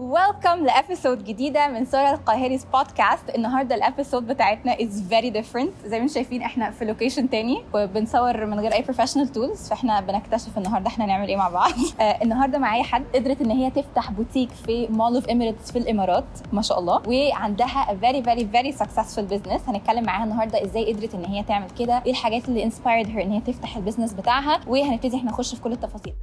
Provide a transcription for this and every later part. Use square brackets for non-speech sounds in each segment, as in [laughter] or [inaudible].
Welcome ل episode جديدة من سارة القاهري's بودكاست النهارده ال episode بتاعتنا is very different زي ما أنتم شايفين إحنا في location تاني وبنصور من غير أي professional tools فاحنا بنكتشف النهارده إحنا نعمل إيه مع بعض. [laughs] آه النهارده معايا حد قدرت ان هي تفتح بوتيك في Mall of Emirates في الإمارات ما شاء الله وعندها very very very successful business. هنتكلم معاها النهارده إزاي قدرت ان هي تعمل كده إيه الحاجات اللي inspired her ان هي تفتح ال business بتاعها وهنبتدي إحنا نخش في كل التفاصيل.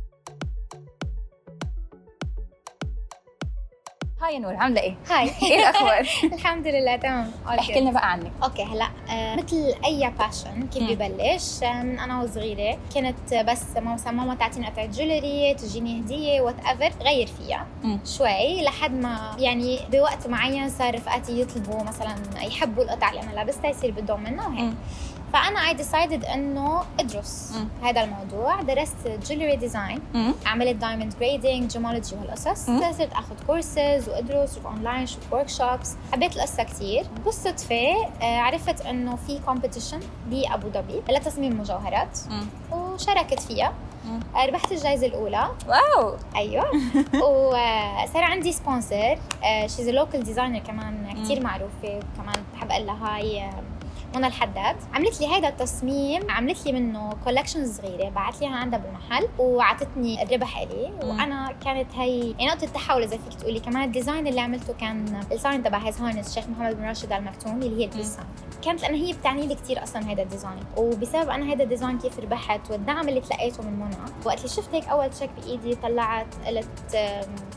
Hi يا نور عاملة إيه hi [laughs] إيه الأخبار [laughs] الحمد لله تمام احكي. لنا بقى عنك okay هلا آه، مثل أي passion كيف. ببلش آه، من أنا وصغيرة كنت بس ماما مثلا ماما تعطيني قطعة jewelry تجيني هدية whatever غير فيها مم. شوي لحد ما يعني بوقت معين صار رفقاتي يطلبوا مثلا يحبوا القطع اللي أنا لابستها يصير بدهم منها وهيك. فأنا I decided إنه أدرس. هذا الموضوع درست jewelry design. عملت diamond grading gemology وهالقصص. صرت آخذ كورسز وأدرس شوف اونلاين شوف workshops حبيت القصة كثير بالصدفه آه، عرفت إنه في competition بأبو ظبي لتصميم مجوهرات. وشاركت فيها. آه، ربحت الجائزه الأولى wow أيوه [laughs] وصار عندي sponsor she's local designer كمان كثير مم. معروفة وكمان بحب أقول لها hi آه، منى الحداد. عملت لي هيدا التصميم. عملت لي منه collection صغيرة. بعت لي عندها بالمحل وعطتني الربح إلي. وأنا كانت هي يعني نقطة تحول إذا فيك تقولي. كمان الديزاين اللي عملته كان ال design تبع هيز هارنس الشيخ محمد بن راشد ال مكتوم اللي هي البيسان كانت لأنه هي بتعني لي كثير أصلا هذا ال design. وبسبب أنا هذا ال design كيف ربحت والدعم اللي تلقيته من منى وقت اللي شفت هيك أول تشيك بإيدي طلعت قلت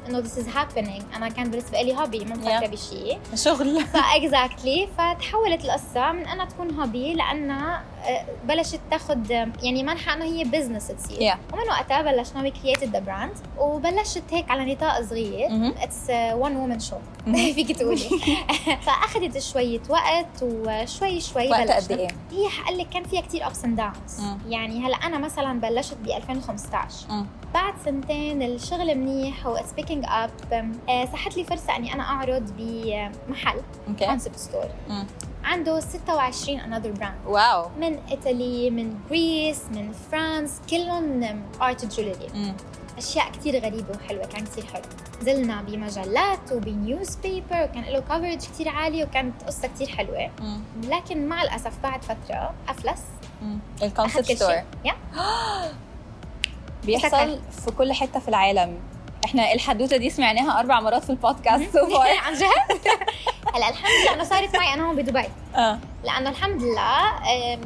إنه this is happening. أنا كان بالنسبة لي hobby مو مفكرة Yeah. بشيء شغل. [laughs] ف exactly فتحولت القصة من انها تكون hobby لانها آه، بلشت تاخذ يعني منحى انه هي business تصير Yeah. ومن وقتها بلشنا we created the brand وبلشت هيك على نطاق صغير. It's one woman show. فيك تقولي [laughs] فأخذت شوية وقت وشوي شوي وقت بلشنا. قد إيه؟ هي حقول لك كان فيها كثير ups and downs. يعني هلا أنا مثلا بلشت ب 2015 مم. بعد سنتين الشغل منيح و it's picking up صحت لي فرصة إني أنا أعرض بمحل concept store. عنده 26 another brand wow. من إيطالي من Greece من فرانس كلهم art jewelry. أشياء كثير غريبة وحلوة كان كثير حلو. نزلنا بمجلات وب newspaper وكان له coverage كثير عالي وكانت قصة كثير حلوة. مم. لكن مع الأسف بعد فترة أفلس. ال concept store يا بيحصل في كل حتة في العالم. إحنا الحدوتة دي سمعناها أربع مرات في البودكاست so far [laughs] عن جد؟ [laughs] هلا الحمد لله إنه صارت معي أنا هون بدبي. آه. لأنه الحمد لله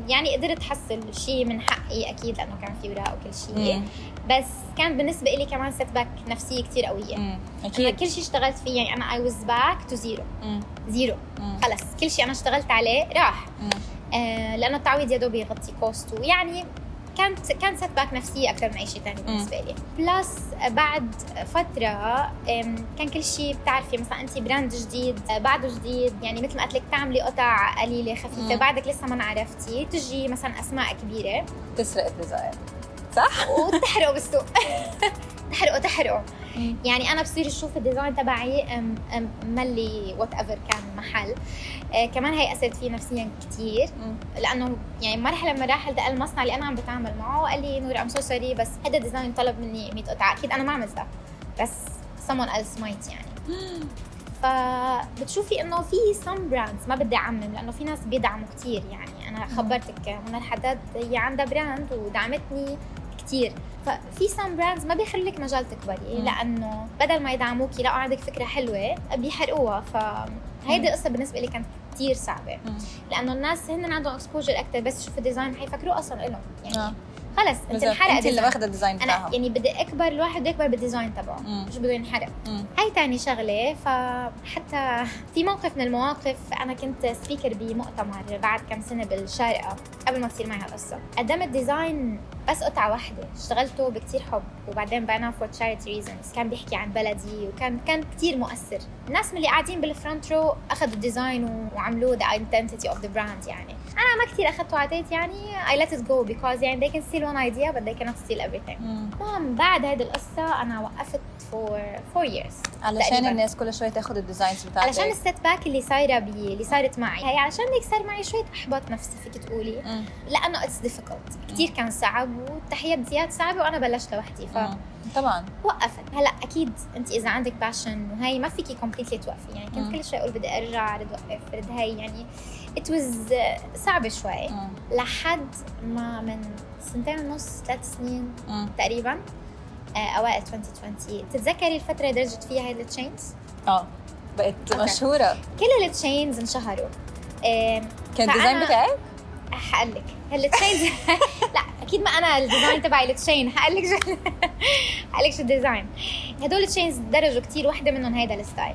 يعني قدرت أحصل شيء من حقي أكيد لأنه كان في اوراق وكل شيء. بس كان بالنسبة لي كمان setback نفسية كثير قوية. مم. أكيد. كل شيء اشتغلت فيه يعني أنا I was back to zero. zero. خلص. كل شيء أنا اشتغلت عليه راح. آه لأنه التعويض يا دوب يغطي cost ويعني كانت كان setback نفسية أكثر من أي شيء ثاني بالنسبة لي plus بعد فترة كان كل شيء بتعرفي مثلا انت brand جديد بعده جديد يعني مثل ما قلت لك تعملي قطع قليلة خفيفة مم. بعدك لسه ما انعرفتي تجي مثلا أسماء كبيرة تسرق ال design صح؟ وتحرقوا بالسوق [laughs] تحرقوا تحرقوا. يعني أنا بصير أشوف ال design تبعي ملي whatever كان محل. آه كمان هي أثرت فيه نفسيا كثير. لأنه يعني مرحلة من المراحل دق المصنع اللي أنا عم بتعامل معه وقال لي نور I'm so sorry بس هذا ال design طلب مني 100 قطعة. أكيد أنا ما عملتها. بس someone else might يعني. [gasps] فبتشوفي إنه في some brands ما بدي أعمم لأنه في ناس بيدعموا كثير يعني. أنا خبرتك من الحداد هي عندها brand ودعمتني. كثير ففي some brands ما بيخلوا لك مجال تكبري. لأنه بدل ما يدعموكي لقوا عندك فكرة حلوة بيحرقوها فهيدي القصة بالنسبة لي كانت كثير صعبة. لأنه الناس هن عندهم exposure أكثر بس يشوفوا design حيفكروه أصلا لهم يعني آه. خلص أنت. انحرق أنت اللي. واخدة ال design أنا بتاعهم يعني بدي أكبر الواحد بده يكبر بال design تبعه. مش بده ينحرق. هاي تاني شغلة فحتى في موقف من المواقف أنا كنت speaker بمؤتمر بعد كم سنة بالشارقة قبل ما تصير معي هالقصة قدمت design بس قطعة واحدة. اشتغلته بكتير حب. وبعدين بعناه for charity reasons كان بيحكي عن بلدي وكان كان كتير مؤثر. الناس من اللي قاعدين بال front row أخذوا ال design وعملوه the identity of the brand يعني. أنا ما كتير أخذته عطيت يعني. I let it go because يعني they can steal one idea but they cannot steal everything. المهم بعد هذه القصة أنا وقفت for four years علشان تقريباً. الناس كل شوي تاخد ال designs بتاعتك. علشان الست back اللي صايرة بي اللي صارت معي. هي علشان هيك صار معي شوية أحباط نفسي فيك تقولي. مم. لأنه it's difficult كثير كان صعب. والتحديات صعبة وأنا بلشت لوحدي ف مم. طبعا وقفت هلأ أكيد أنت إذا عندك passion وهي ما فيكي completely توقفي يعني كنت مم. كل شوي أقول بدي أرجع بدي اوقف بدي هي يعني it was صعبة شوي مم. لحد ما من سنتين ونص ثلاث سنين مم. تقريبا آه، أوائل 2020 تتذكري الفترة اللي درجت فيها هي ال chains آه بقت. مشهورة كل ال chains انشهروا كان ال design بتاعك حقول لك ال chains لا أكيد ما أنا ال design تبعي ال chain حقول لك شو حقول لك شو ال design هدول ال chains درجوا كتير وحده منهم هيدا ال style.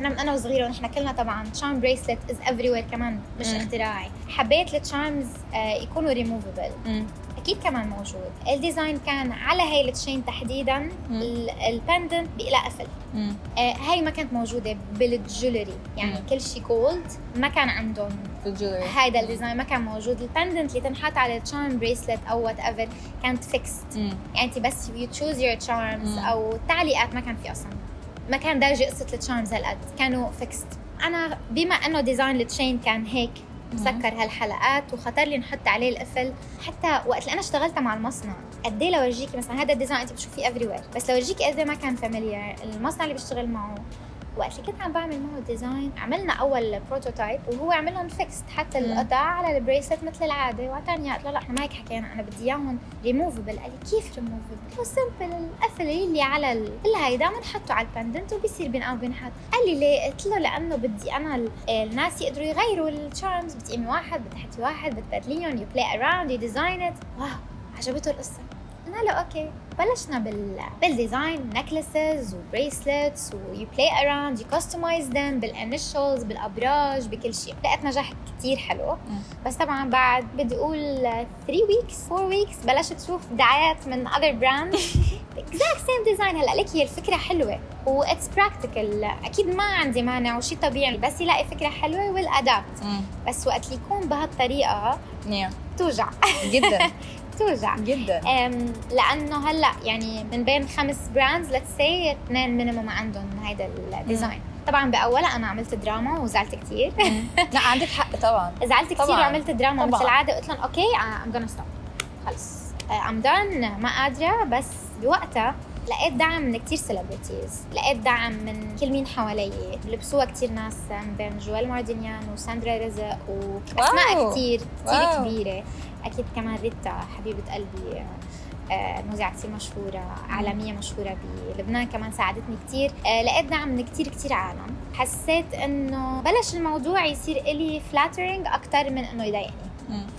أنا من أنا وصغيرة ونحن كلنا طبعا charm bracelet is everywhere كمان مش. اختراعي حبيت ال charms آه، يكونوا ريموفبل. أكيد كمان موجود. ال design كان على هي ال chain تحديدا. ال pendant بإلى قفل. آه، هاي ما كانت موجودة بال jewelry. يعني مم. كل شيء gold ما كان عندهم في ال jewelry هيدا ال design ما كان موجود. ال pendant اللي تنحط على ال charm bracelet أو whatever كانت fixed. يعني أنت بس you choose your charms. أو التعليقات ما كان في أصلا. ما كان دارجه قصه ال charms هالقد. كانوا fixed أنا بما إنه design ال chain كان هيك مسكر هالحلقات وخطر لي نحط عليه القفل حتى وقت اللي أنا اشتغلت مع المصنع قد إيه لورجيكي مثلا هذا ال design أنت بتشوفيه everywhere بس لورجيكي قد إيه ما كان familiar المصنع اللي بشتغل معه. وقت كنت عم بعمل معه ال design عملنا أول prototype وهو عملهم fixed حتى. القطع على ال bracelet مثل العادة. وعطاني قلت له لا إحنا ما هيك حكينا أنا بدي إياهم ريموفبل قال لي كيف ريموفبل؟ قلت له simple القفل اللي على ال- الهيدا بنحطه على ال pendant وبيصير بينقام وبينحط قال لي ليه؟ قلت له لأنه بدي أنا ال- الناس يقدروا يغيروا ال charms بتقيمي واحد بتحطي واحد بتبدليهم you play around you design it wow عجبته القصة. قلنا له okay بلشنا بال بال design necklaces و bracelets و you play around you customize them بال initials بالأبراج بكل شيء. لقيت نجاح كتير حلو. بس طبعا بعد بدي أقول 3 weeks 4 weeks بلشت تشوف دعايات من other brand exact same design هلأ لك هي الفكرة حلوة. و it's practical أكيد ما عندي مانع وشي طبيعي بس يلاقي فكرة حلوة وال adapt مم. بس وقت اللي يكون بهالطريقة Yeah. توجع. جدا. [laughs] توجع. جدا. أم، لأنه هلأ يعني من بين خمس brands let's say اثنين minimum عندهم هيدا ال design طبعا باولها أنا عملت دراما وزعلت كثير. لا عندك حق طبعا. [laughs] زعلت كثير. وعملت دراما مثل طبعاً. العادة قلت لهم okay I'm gonna stop خلص. I'm done ما قادرة بس بوقتها لقيت دعم من كتير celebrities لقيت دعم من كل مين حوالي لبسوها كتير ناس من بين جوال ماردينيان وساندرا رزق وأسماء. كتير كتير wow. كبيرة أكيد كمان ريتا حبيبة قلبي آه، مذيعة كتير مشهورة عالمية مشهورة بلبنان كمان ساعدتني كتير آه، لقيت دعم من كتير كتير عالم حسيت إنه بلش الموضوع يصير إلي flattering أكتر من إنه يضايقني.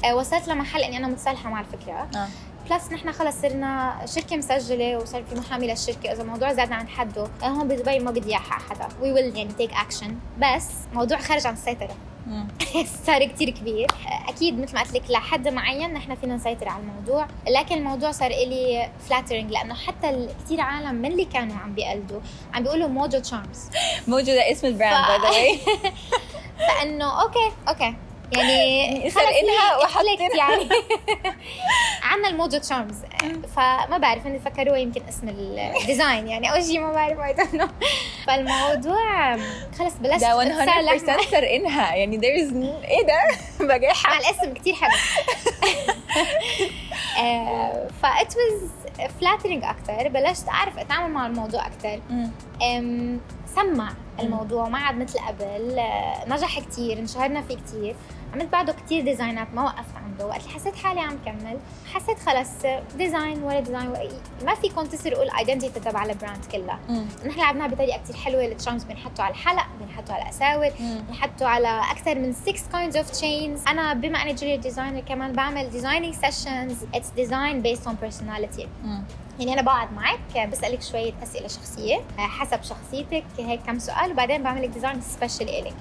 آه، وصلت لمحل إني أنا متصالحة مع الفكرة آه. plus نحن خلص صرنا شركة مسجلة وصار في محامي للشركة. إذا الموضوع زاد عن حده هون بدبي ما بدي إياها حدا. we will يعني take action بس موضوع خارج عن السيطرة. مم. [laughs] صار كتير كبير. أكيد مثل ما قلت لك لحد معين نحن فينا نسيطر على الموضوع. لكن الموضوع صار إلي flattering لأنه حتى كتير عالم من اللي كانوا عم بيقلدوا عم بيقولوا موجو charms. موجو ده اسم ال brand by the way فإنه okay okay. يعني وحطينا- clicked يعني. [laughs] عنا الموجو charms فما بعرف إني فكروها يمكن اسم ال design يعني. أول شيء ما بعرف I don't [laughs] فالموضوع خلص بلشت ده أتصالح مع- 100% سرقينها يعني there is n- إيه ده؟ [laughs] مع بجاحة الاسم كتير حلو. ف it was flattering أكثر بلشت أعرف أتعامل مع الموضوع أكثر سمع الموضوع ما عاد مثل قبل. آه، نجح كتير انشهرنا فيه كتير. عملت بعده كتير designات ما وقفت عنده وقت اللي حسيت حالي عم كمل حسيت خلص design ولا design ما فيكم تسرقوا ال identity تبع ال brand كلها. نحن لعبناها بطريقة كتير حلوة ال charms بنحطه على الحلق بنحطه على أساور مم. بنحطه على أكثر من 6 kinds of chains أنا بما أني jewelry designer كمان بعمل designing sessions it's design based on personality. يعني أنا بقعد معك بسألك شوية أسئلة شخصية حسب شخصيتك هيك كم سؤال وبعدين بعمل لك design special الك.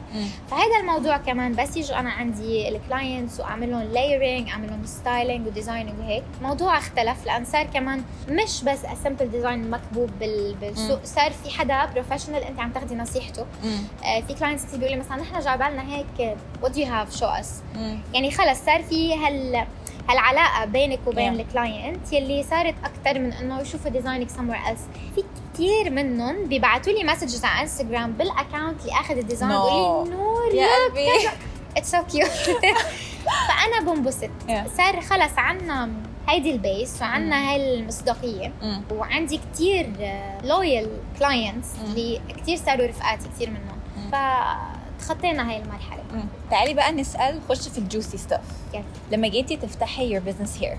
فهذا الموضوع كمان بس يجوا أنا عندي ال clients وأعمل لهم layering أعمل لهم styling و designing وهيك الموضوع اختلف لأن صار كمان مش بس simple design مكبوب بال- بالسوق. صار في حدا professional أنت عم تاخذي نصيحته. آه، في clients كثير بيقولوا لي مثلا نحن جاب لنا هيك what you have show us. يعني خلص صار في هال هالعلاقه بينك وبين Yeah. ال client يلي صارت أكثر من إنه يشوفوا design ك somewhere else في كثير منهم بيبعتوا لي messages على انستغرام بال account اللي أخذ ال design No. بيقولوا لي نور يا قلبي it's so cute فأنا بنبسط Yeah. صار خلص عنا هيدي ال base وعنا هاي المصداقية مم. وعندي كتير loyal clients. اللي كتير صاروا رفقاتي كتير منهم مم. فتخطينا هاي المرحلة. مم. تعالي بقى نسأل خش في ال juicy stuff. لما جيتي تفتحي your business here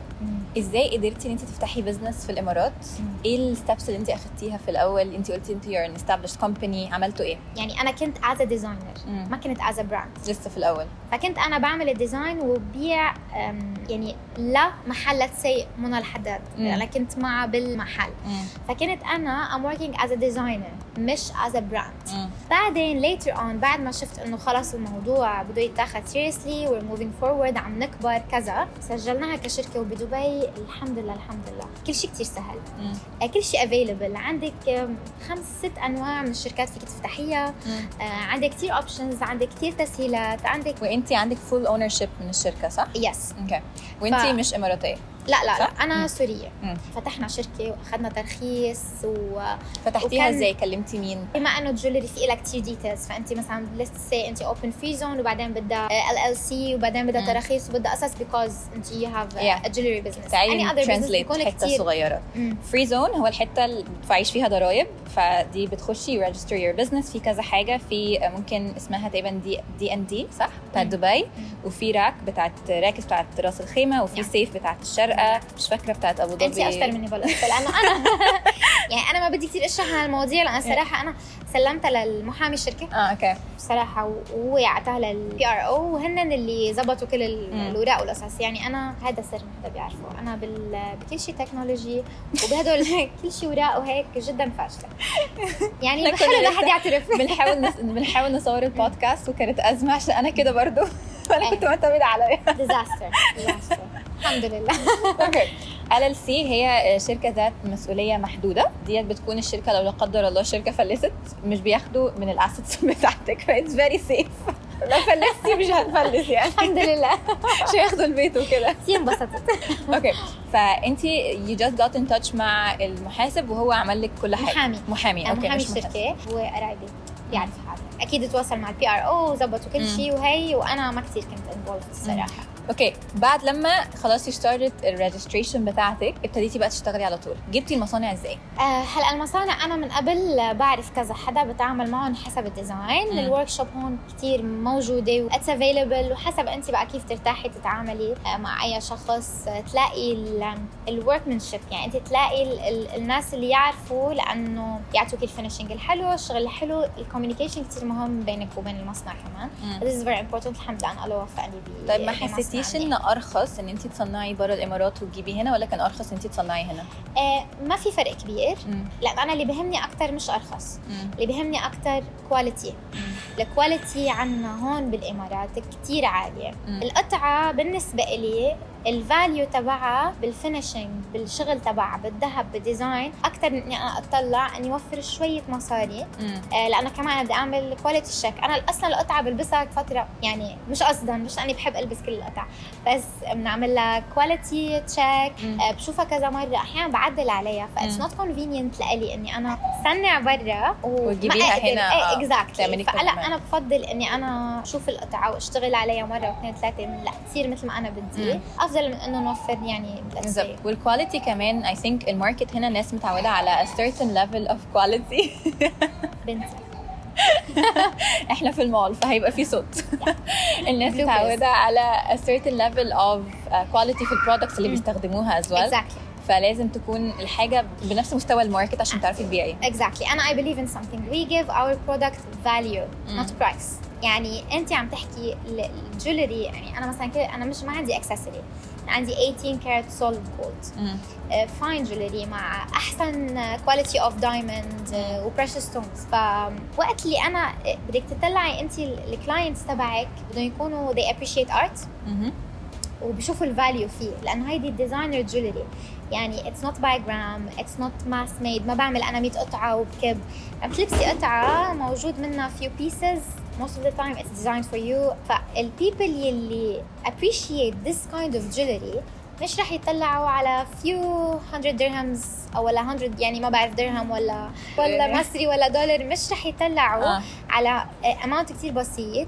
إزاي قدرتي إن انت تفتحي business في الإمارات؟ مم. إيه ال steps اللي انت أخدتيها في الأول؟ انت قلتي انت you're an established company عملتوا إيه؟ يعني أنا كنت as designer مم. ما كنت as brand لسه في الأول. فكنت أنا بعمل ال design وببيع أم، يعني لا محل سي منى الحداد. مم. أنا كنت معها بالمحل. فكنت أنا I'm working as a designer. مش as a brand. مم. بعدين later on بعد ما شفت إنه خلص الموضوع بده يتاخذ seriously we're moving forward عم نكبر كذا سجلناها كشركة وبدبي. الحمد لله الحمد لله. كل شيء كثير سهل. مم. آه، كل شيء available عندك خمس ست أنواع من الشركات فيك تفتحيها. آه، عندك كثير options عندك كثير تسهيلات عندك وانت عندك full ownership من الشركة صح؟ yes okay وانت ف- مش إماراتية. لا لا؟ لا أنا مم. سورية مم. فتحنا شركة وأخذنا ترخيص و فتحتيها وكان- إزاي كلمتي مين بما إنه ال jewelry في لها كثير details فانت مثلا let's say انت open free zone وبعدين بدها LLC وبعدين بدها. تراخيص وبدها قصص because انت يو هاف جولري بزنس تعالي translate حتة صغيرة. free zone هو الحتة اللي بتدفعيش فيها ضرايب فدي بتخشي register your business في كذا حاجة. في ممكن اسمها تقريبا DDND صح؟ بتاعت مم. دبي. وفي راك بتاعت RAKEZ بتاعت راس الخيمة. وفي. سيف بتاعت الشارقة. مش فاكرة بتاعت أبو ظبي. انت اشطر مني بالقصة لأنه أنا. [laughs] يعني أنا ما بدي كثير أشرح عن المواضيع لأن صراحة أنا سلمتها للمحامي الشركة. آه okay. بصراحة وهو يعطاها لل PRO وهن اللي زبطوا كل. الاوراق والقصص يعني أنا هذا سر ما حدا بيعرفه. أنا بال... بكل شيء technology وبهدول كل شيء اوراق وهيك جدا فاشلة. [laughs] يعني الواحد لسه يعترف. [laughs] بنحاول. بنحاول نصور البودكاست وكانت أزمة عشان أنا كده برضو. [laughs] فانا كنت معتمدة عليا disaster disaster الحمد لله. okay. LLC هي شركة ذات مسؤولية محدودة. ديت بتكون الشركة لو لا قدر الله الشركة فلست. مش بياخدوا من ال assets [laughs] بتاعتك. ف it's very safe لو فلستي مش هتفلس يعني. الحمد لله. [laughs] مش هياخدوا البيت وكده. [laughs] كثير انبسطت. okay فإنت you just got in touch مع المحاسب وهو عمل لك كل حاجة. محامي. محامي. okay محامي. الشركة وقرايبي. بيعرف حاله أكيد تواصل مع ال PRO وظبطوا كل. شيء وهي وأنا ما كثير كنت involved الصراحه okay بعد لما خلاص started ال registration بتاعتك ابتديتي بقى تشتغلي على طول. جبتي المصانع إزاي؟ آه، هلا المصانع أنا من قبل بعرف كذا حدا بتعامل معهم حسب الديزاين. الورك شوب هون كثير موجودة و it's available وحسب انت بقى كيف ترتاحي تتعاملي آه، مع أي شخص. آه، تلاقي ال workmanship يعني انت تلاقي ال- ال- الناس اللي يعرفوا لأنه يعطوك ال finishing الحلو الشغل الحلو ال communication كثير مهم بينك وبين المصنع كمان. This is very important. الحمد لله ان الله وفقني طيب ما بمصنع. حسيتيش منيح. إن أرخص إن انت تصنعي بره الإمارات وتجيبي هنا ولا كان أرخص إن انت تصنعي هنا آه ما في فرق كبير مم. لأن أنا اللي بهمني أكثر مش أرخص مم. اللي بهمني أكثر quality ال quality عنا هون بالإمارات كتير عالية مم. القطعة بالنسبة إلي ال value تبعها بال finishing بالشغل تبعها بالذهب بال design أكثر من إني أنا أطلع إني اوفر شوية مصاري. آه، لأنه كمان بدي أعمل quality check أنا أصلا القطعة بلبسها فترة يعني مش قصدا مش لأني بحب ألبس كل القطع. بس بنعمل لها quality check مم. بشوفها كذا مرة. أحيانا بعدل عليها. ف it's. not convenient لإلي إني أنا صنع برا وما وتجيبيها هنا، إيه آه، exactly تعملي فلا. أنا بفضل إني أنا أشوف القطعة وأشتغل عليها مرة واثنين ثلاثة لا تصير مثل ما أنا بدي. أفضل من إنه نوفر يعني. بالظبط. وال quality كمان I think ال market هنا الناس متعودة على a certain level of quality. [laughs] بنتي. [laughs] إحنا في المول فهيبقى في صوت. [laughs] الناس. متعودة على a certain level of uh, quality في ال products اللي مم. بيستخدموها as well. exactly فلازم تكون الحاجة بنفس مستوى ال market عشان تعرفي تبيعي. Exactly. أنا I believe in something. We give our product value مم. not price. يعني انت عم تحكي ال- ال jewelry يعني أنا مثلا كده أنا مش ما عندي accessory عندي 18 karat solid gold fine jewelry مع أحسن quality of diamond و precious stones فوقت اللي أنا آه، بدك تطلعي انت ال clients تبعك بدهم يكونوا they appreciate art. مهم. وبشوفوا ال value فيه لأنه هيدي ال designer jewelry يعني it's not by gram it's not mass made ما بعمل أنا 100 قطعة وبكب عم تلبسي قطعة موجود منها few pieces most of the time it's designed for you فال people يلي appreciate this kind of jewelry مش رح يطلعوا على few 100 dirhams أو ولا 100 يعني ما بعرف درهم ولا ولا إيه. مصري ولا دولار مش رح يطلعوا آه. على amount كثير بسيط.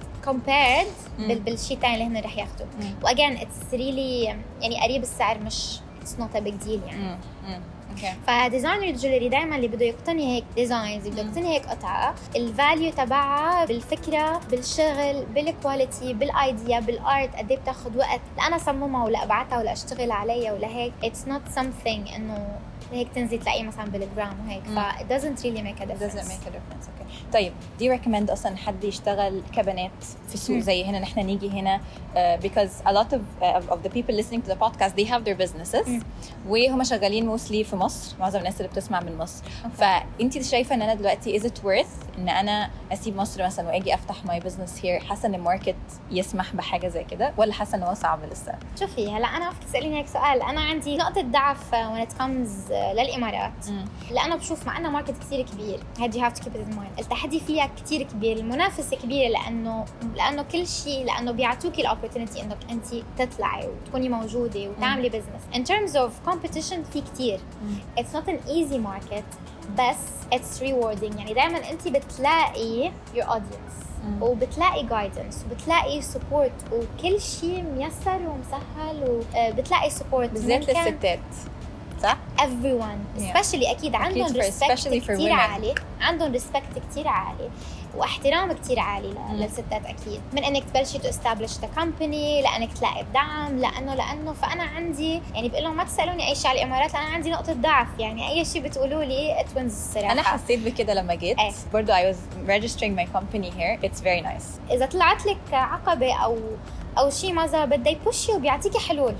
بال- بالشيء الثاني اللي هن رح ياخذوه و again it's really يعني قريب السعر مش it's not a big deal يعني مم. مم. okay ف designer ال jewelry دائما اللي بده يقتني هيك designs بده. يقتني هيك قطعة ال value تبعها بالفكرة بالشغل بال quality بال idea بال art قد إيه بتاخذ وقت لانا صممها ولا أبعتها ولا أشتغل عليها ولا هيك it's not something إنه هيك تنزل تلاقيه مثلا بالجرام وهيك. ف it doesn't really make a It doesn't difference make a difference okay. طيب do you recommend أصلا حد يشتغل كبنات في السوق. زي هنا نحن نيجي هنا uh, because a lot of uh, of the people listening to the podcast they have their businesses. وهم شغالين mostly في مصر معظم الناس اللي بتسمع من مصر. okay. فانت شايفة إن أنا دلوقتي is it worth إن أنا أسيب مصر مثلا وآجي أفتح my business here حاسة إن ال market يسمح بحاجة زي كده ولا حاسة إن هو صعب لسه؟ شوفي هلا أنا بدك تسأليني هيك سؤال. أنا عندي نقطة ضعف when it comes للإمارات. لأنه بشوف مع إنه market كثير كبير. هاد you have to keep in mind التحدي فيها كثير كبير. المنافسة كبيرة لأنه لأنه كل شيء لأنه بيعطوكي ال opportunity إنك انت تطلعي وتكوني موجودة وتعملي business in terms of competition في كثير it's not an easy market بس it's rewarding يعني دائما أنت بتلاقي your audience. وبتلاقي guidance وبتلاقي support وكل شيء ميسر ومسهل وبتلاقي support بالذات للستات صح؟ everyone Yeah. especially أكيد عندهم respect كثير. عالي عندهم respect كثير عالي واحترام كثير عالي. للستات أكيد. من إنك تبلشي to establish the company لإنك تلاقي الدعم لأنه لأنه. فأنا عندي يعني بقول لهم ما تسألوني أي شيء على الإمارات لأن أنا عندي نقطة ضعف. يعني أي شيء بتقولوا لي it wins الصراحة. أنا حسيت بكده لما جيت. إيه. برضو I was registering my company here. It's very nice. إذا طلعت لك عقبة أو أو شيء ما زبط بده يبوشي وبيعطيكي حلول.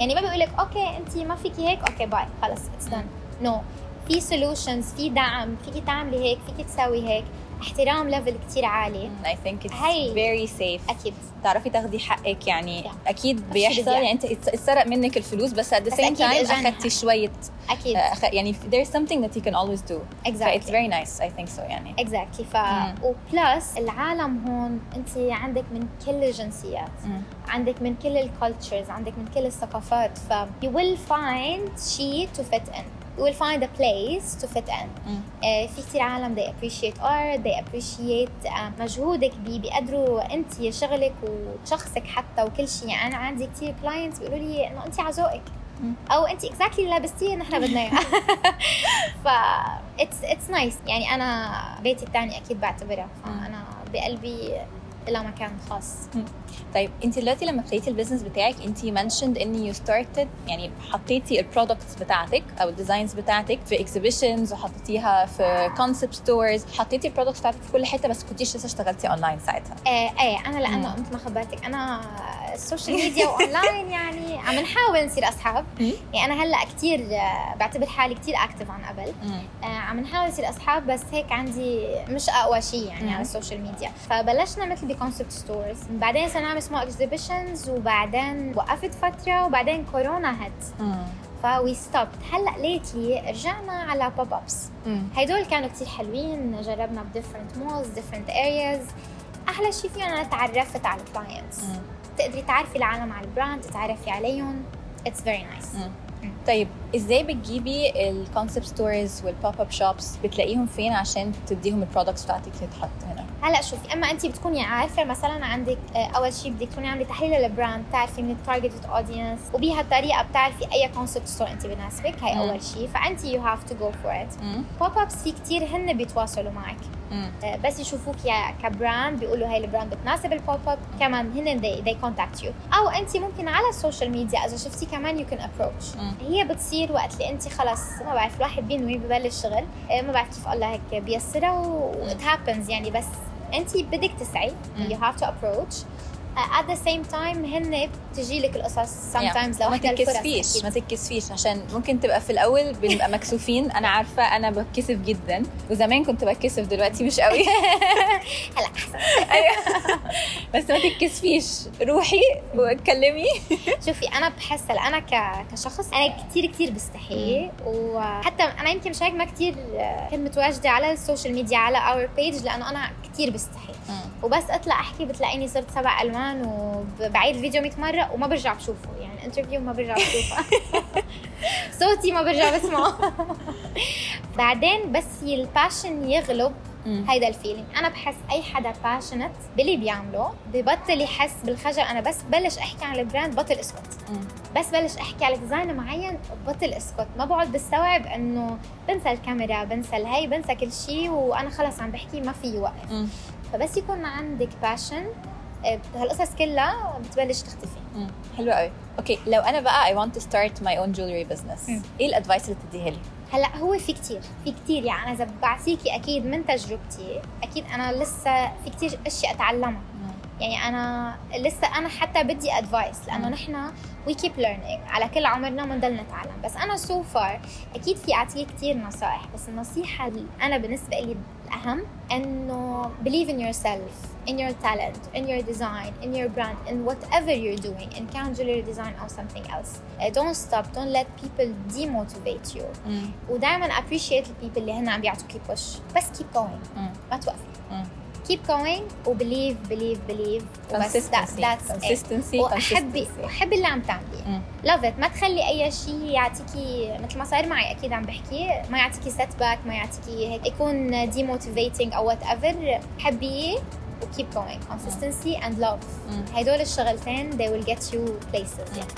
يعني ما بيقول لك okay أنت ما فيكي هيك okay bye خلص it's done no في solutions في دعم فيكي تعملي هيك فيكي تسوي هيك. احترام level كتير عالي. Think it's هي- very safe. أكيد. تعرفي تاخدي حقك يعني Yeah. أكيد شي بيحصل بزيادة. يعني أنت اتس- اتسرق منك الفلوس بس at the بس same أكيد time إجاني أخدتي حق. شوية أكيد. آه، أخ- يعني something that you can always do. So it's exactly very nice. I think so يعني. exactly ف مم. و plus العالم هون أنت عندك من كل الجنسيات. مم. عندك من كل ال cultures عندك من كل الثقافات. ف you will find شيء to fit in. You will find a place to fit in. آه، في كثير عالم they appreciate art they appreciate آه، مجهودك بي بيقدروا انت شغلك وشخصك حتى وكل شيء. يعني أنا عندي كثير clients بيقولوا لي إنه أنت على ذوقك مم. أو أنت exactly اللي لابستيه نحن بدنا إياه. [laughs] ف it's it's nice يعني أنا بيتي الثاني أكيد بعتبرها. فأنا بقلبي لها مكان خاص. طيب انت دلوقتي لما ابتديتي ال business بتاعك انت mentioned إن you started يعني حطيتي ال products بتاعتك أو ال designs بتاعتك في exhibitions وحطيتيها في concept stores حطيتي ال products بتاعتك في كل حتة بس كنتيش لسه اشتغلتي اونلاين ساعتها. إيه إيه أنا لأنه. مثل ما خبرتك أنا ال social media و online يعني عم نحاول نصير أصحاب. يعني أنا هلأ كثير بعتبر حالي كثير active عن قبل. آه، عم نحاول نصير أصحاب بس هيك عندي مش أقوى شيء يعني. على ال social media فبلشنا مثل ب concept stores بعدين صرنا نعمل سمول اكزيبيشنز وبعدين وقفت فترة وبعدين كورونا hit ف we stopped هلأ lately رجعنا على pop-ups هدول كانوا كتير حلوين جربنا ب different malls different areas أحلى شيء فيهم أنا تعرفت على ال clients تقدري تعرفي العالم على ال brand تتعرفي عليهم. it's very nice طيب إزاي بتجيبي ال concept stores وال pop-up shops بتلاقيهم فين عشان تديهم ال products بتاعتك تتحط هنا؟ هلا شوفي أما انت بتكوني عارفة مثلا عندك آه، أول شيء بدك تكوني عامله تحليل لل brand تعرفي من ال targeted audience وبهالطريقه بتعرفي أي concept store انت بناسبك هاي مم. أول شيء فانت you have to go for it pop-ups في كثير هن بيتواصلوا معك. آه، بس يشوفوك يا ك brand بيقولوا هاي ال brand بتناسب ال pop-up كمان هن they, contact you. أو انت ممكن على ال social media إذا شفتي كمان you can approach هي بتصير وقت اللي انت خلص ما بعرف الواحد بينوي ببلش شغل آه، ما بعرف كيف الله هيك بيسرها what happens يعني بس انت بدك تسعي مم. you have to at the same time هن بتجي لك القصص sometimes ما لوحدها الفرص تتكسفيش. ما تتكسفيش عشان ممكن تبقى في الأول بنبقى مكسوفين. أنا عارفة أنا بتكسف جدا وزمان كنت بتكسف دلوقتي مش قوي. [laughs] هلا أحسن. أيوة. بس ما تتكسفيش. روحي واتكلمي. شوفي أنا بحس أنا. كشخص أنا كثير كثير بستحي. وحتى أنا يمكن مش هيك ما كثير كنت متواجدة على ال social media على our page لأنه أنا كثير بستحي. وبس أطلع أحكي بتلاقيني صرت سبع ألوان. وبعيد الفيديو 100 مرة وما برجع بشوفه. يعني ال interview ما برجع بشوفها [laughs] صوتي ما برجع بسمعه. [laughs] بعدين بس ال passion يغلب هيدا ال feeling أنا بحس أي حدا passionate باللي بيعمله ببطل يحس بالخجل. أنا بس بلش أحكي عن ال brand بطل اسكت. بس بلش أحكي على design معين بطل اسكت. ما بقعد بستوعب إنه بنسى الكاميرا بنسى الهي بنسى كل شيء وأنا خلص عم بحكي ما في يوقف فبس يكون عندك passion هالقصص كلها بتبلش تختفي. حلو قوي. okay لو أنا بقى I want to start my own jewelry business إيه ال advice اللي تديها لي؟ هلا هو في كتير في كتير يعني إذا بعطيكي أكيد من تجربتي أكيد أنا لسه في كتير أشياء أتعلمها. يعني أنا لسه أنا حتى بدي advice لأنه نحن we keep learning على كل عمرنا بنضل نتعلم. بس أنا so so far أكيد في اعطيه كثير نصائح بس النصيحة اللي أنا بالنسبة لي الاهم انه believe in yourself in your talent in your design in your brand in whatever you're doing in كان jewelry design or something else uh, don't stop don't let people demotivate you ودائما appreciate the people اللي هن عم بيعطوكي push بس keep going ما توقفي Keep going و believe believe believe consistency. that's consistency وحبي حبي اللي عم تعمليه. love it ما تخلي أي شيء يعطيكي مثل ما صار معي أكيد عم بحكي. ما يعطيكي setback ما يعطيكي هيك. يكون demotivating أو whatever حبيه و keep going. Consistency and love. هدول الشغلتين they will get you places. يعني.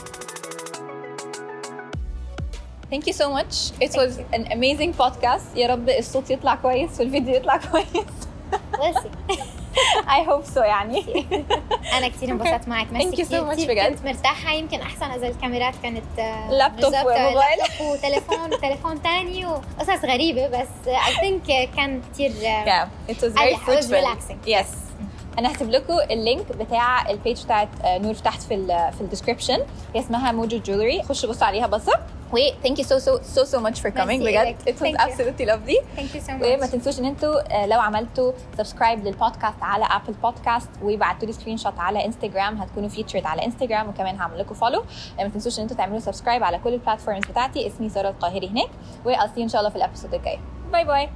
Thank you so much. It was an amazing podcast. يا رب الصوت يطلع كويس والفيديو يطلع كويس. [laughs] I hope so يعني. [laughs] أنا كثير انبسطت معك. much بجد. كنت مرتاحة. يمكن أحسن اذا الكاميرات كانت لابتوب وموبايل لابتوب وتليفون [laughs] وتليفون ثاني وقصص غريبة. بس I think كان كثير yeah it was very fruitful. relaxing. Yes. أنا هسيب لكم ال link بتاع ال page بتاعت نور تحت في ال في ال description هي اسمها Mojo Jewelry خشوا بصوا عليها بصه و thank you so so so so much for coming. بجد it was Thank you. absolutely lovely. Thank you so وما تنسوش ان أنتوا لو عملتوا subscribe لل podcast على Apple Podcast وبعتوا لي screenshot على انستجرام هتكونوا featured على انستجرام وكمان هعمل لكم follow ما تنسوش ان أنتوا تعملوا subscribe على كل ال platforms بتاعتي اسمي ساره القاهري هناك و I'll see you ان شاء الله في ال episode الجاي bye bye